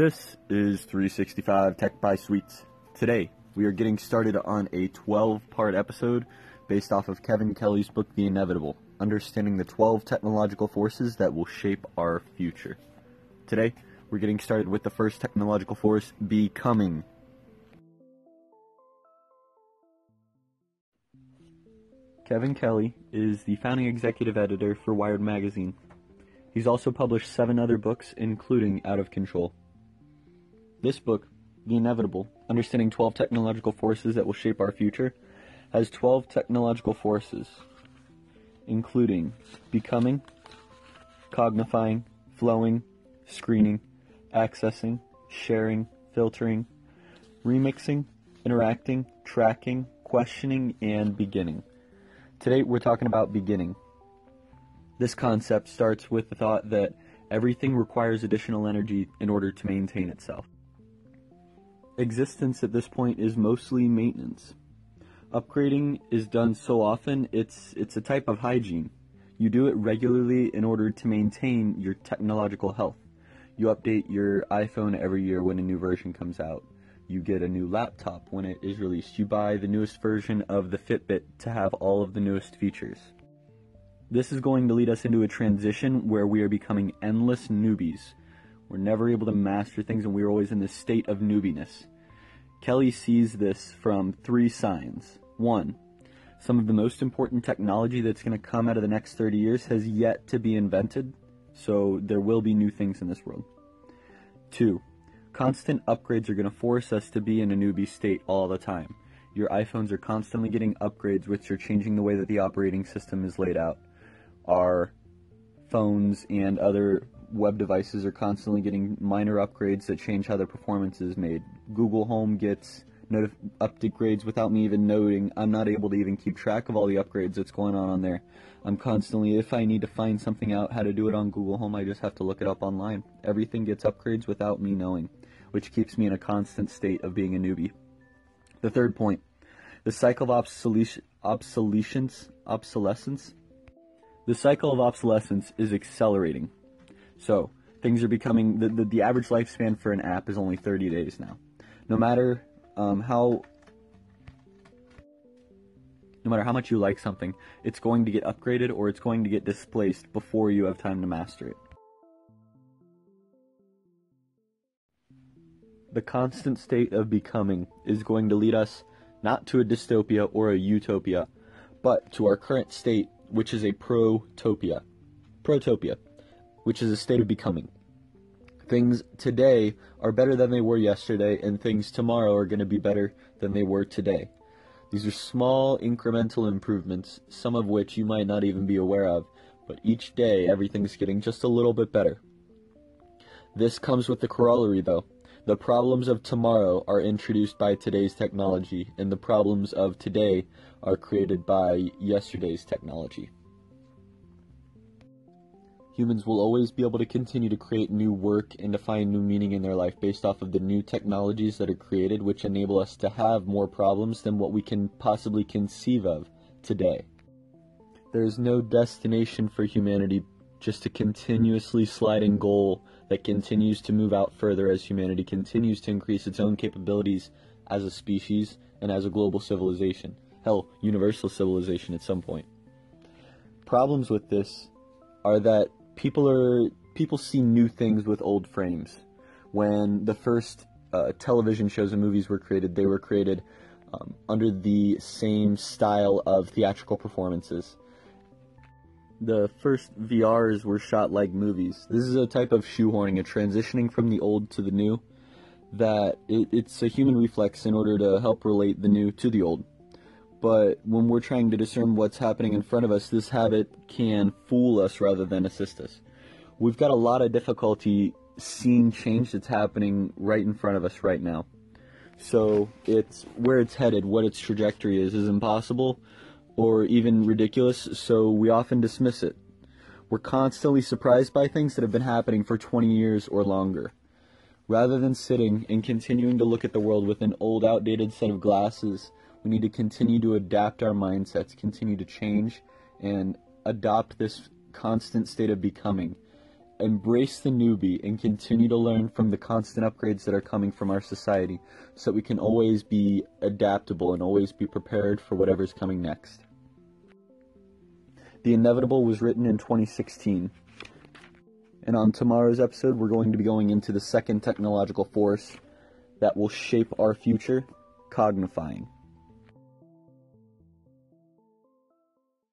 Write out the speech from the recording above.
This is 365 Tech by Sweets. Today, we are getting started on a 12 part episode based off of Kevin Kelly's book, The Inevitable Understanding the 12 Technological Forces That Will Shape Our Future. Today, we're getting started with the first technological force, becoming. Kevin Kelly is the founding executive editor for Wired Magazine. He's also published seven other books, including Out of Control. This book, The Inevitable Understanding 12 Technological Forces That Will Shape Our Future, has 12 technological forces, including becoming, cognifying, flowing, screening, accessing, sharing, filtering, remixing, interacting, tracking, questioning, and beginning. Today we're talking about beginning. This concept starts with the thought that everything requires additional energy in order to maintain itself. Existence at this point is mostly maintenance. Upgrading is done so often, it's, it's a type of hygiene. You do it regularly in order to maintain your technological health. You update your iPhone every year when a new version comes out. You get a new laptop when it is released. You buy the newest version of the Fitbit to have all of the newest features. This is going to lead us into a transition where we are becoming endless newbies. We're never able to master things and we're always in this state of newbiness. Kelly sees this from three signs. One, some of the most important technology that's going to come out of the next 30 years has yet to be invented, so there will be new things in this world. Two, constant upgrades are going to force us to be in a newbie state all the time. Your iPhones are constantly getting upgrades, which are changing the way that the operating system is laid out. Our phones and other web devices are constantly getting minor upgrades that change how their performance is made. Google Home gets notif- upgrades without me even noting. I'm not able to even keep track of all the upgrades that's going on on there. I'm constantly, if I need to find something out how to do it on Google Home, I just have to look it up online. Everything gets upgrades without me knowing, which keeps me in a constant state of being a newbie. The third point, the cycle of obsolescence, obsolescence, obsolescence. The cycle of obsolescence is accelerating. So things are becoming the, the, the average lifespan for an app is only 30 days now. No matter um, how no matter how much you like something, it's going to get upgraded or it's going to get displaced before you have time to master it. The constant state of becoming is going to lead us not to a dystopia or a utopia, but to our current state, which is a protopia. Protopia which is a state of becoming. Things today are better than they were yesterday, and things tomorrow are going to be better than they were today. These are small incremental improvements, some of which you might not even be aware of, but each day everything's getting just a little bit better. This comes with the corollary, though. The problems of tomorrow are introduced by today's technology, and the problems of today are created by yesterday's technology humans will always be able to continue to create new work and to find new meaning in their life based off of the new technologies that are created, which enable us to have more problems than what we can possibly conceive of today. There is no destination for humanity, just a continuously sliding goal that continues to move out further as humanity continues to increase its own capabilities as a species and as a global civilization. Hell, universal civilization at some point. Problems with this are that people are people see new things with old frames. When the first uh, television shows and movies were created, they were created um, under the same style of theatrical performances. The first VRs were shot like movies. This is a type of shoehorning, a transitioning from the old to the new. That it, it's a human reflex in order to help relate the new to the old but when we're trying to discern what's happening in front of us, this habit can fool us rather than assist us. We've got a lot of difficulty seeing change that's happening right in front of us right now. So it's where it's headed, what its trajectory is, is impossible or even ridiculous, so we often dismiss it. We're constantly surprised by things that have been happening for 20 years or longer. Rather than sitting and continuing to look at the world with an old, outdated set of glasses, we need to continue to adapt our mindsets, continue to change, and adopt this constant state of becoming. embrace the newbie and continue to learn from the constant upgrades that are coming from our society so that we can always be adaptable and always be prepared for whatever's coming next. The Inevitable was written in 2016. And on tomorrow's episode, we're going to be going into the second technological force that will shape our future cognifying.